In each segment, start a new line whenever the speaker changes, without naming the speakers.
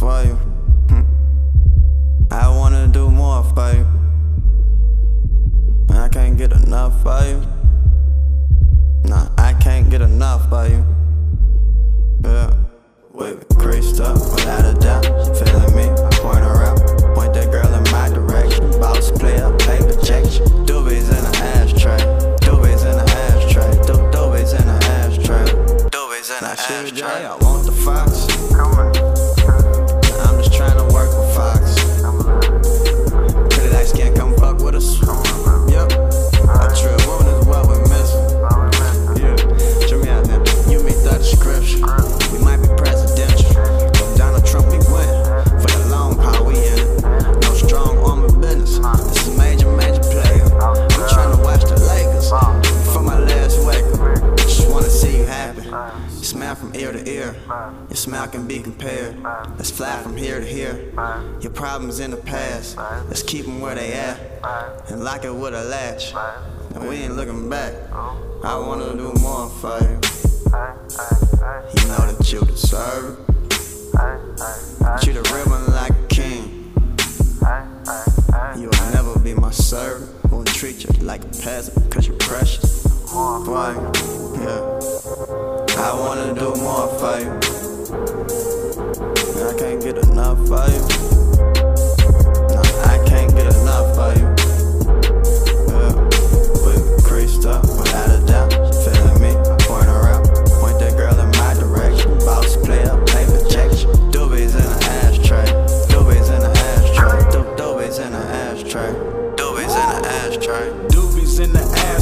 For you. Hmm. I wanna do more for you. I can't get enough for you. Nah, I can't get enough for you. To ear. Your smile can be compared. Let's fly from here to here. Your problems in the past. Let's keep them where they at. And lock it with a latch. And we ain't looking back. I wanna do more for you. You know that you deserve it. Treat a real one like a king. You will never be my servant. Won't treat you like a peasant, cause you're precious. Boy, yeah. I wanna do more for you. I can't get enough for you. No, I can't get enough for you. Yeah. We creased up without a doubt. She feeling me. Point her out. Point that girl in my direction. Boss player, paper projection. Doobies in the ashtray. Doobies in the ashtray. Do- doobies in the ashtray. Doobies in the ashtray.
Doobies in the ashtray,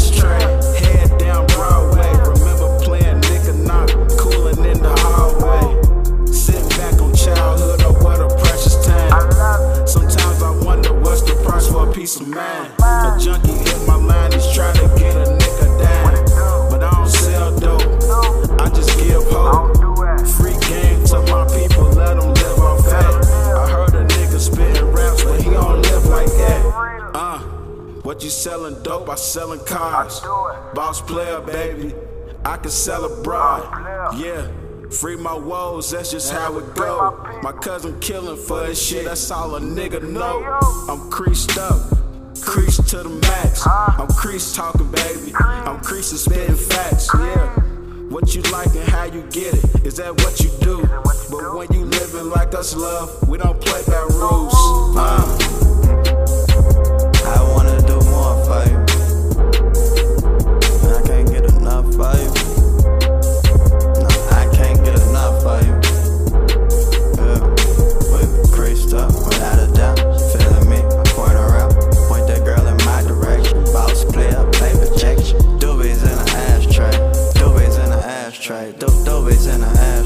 peace of mind. A junkie in my mind he's trying to get a nigga down. But I don't sell dope, I just give hope. Free game to my people, let them live off that. I heard a nigga spitting raps, but he don't live like that. Uh, what you selling dope? I selling cars. Boss player, baby. I can sell a abroad. Yeah. Free my woes, that's just how it go. My cousin killing for his shit, that's all a nigga know. I'm creased up, creased to the max. I'm creased talking, baby. I'm creased and spitting facts, yeah. What you like and how you get it, is that what you do? But when you living like us, love, we don't play by rules. Uh.
Doobies in the ashtray.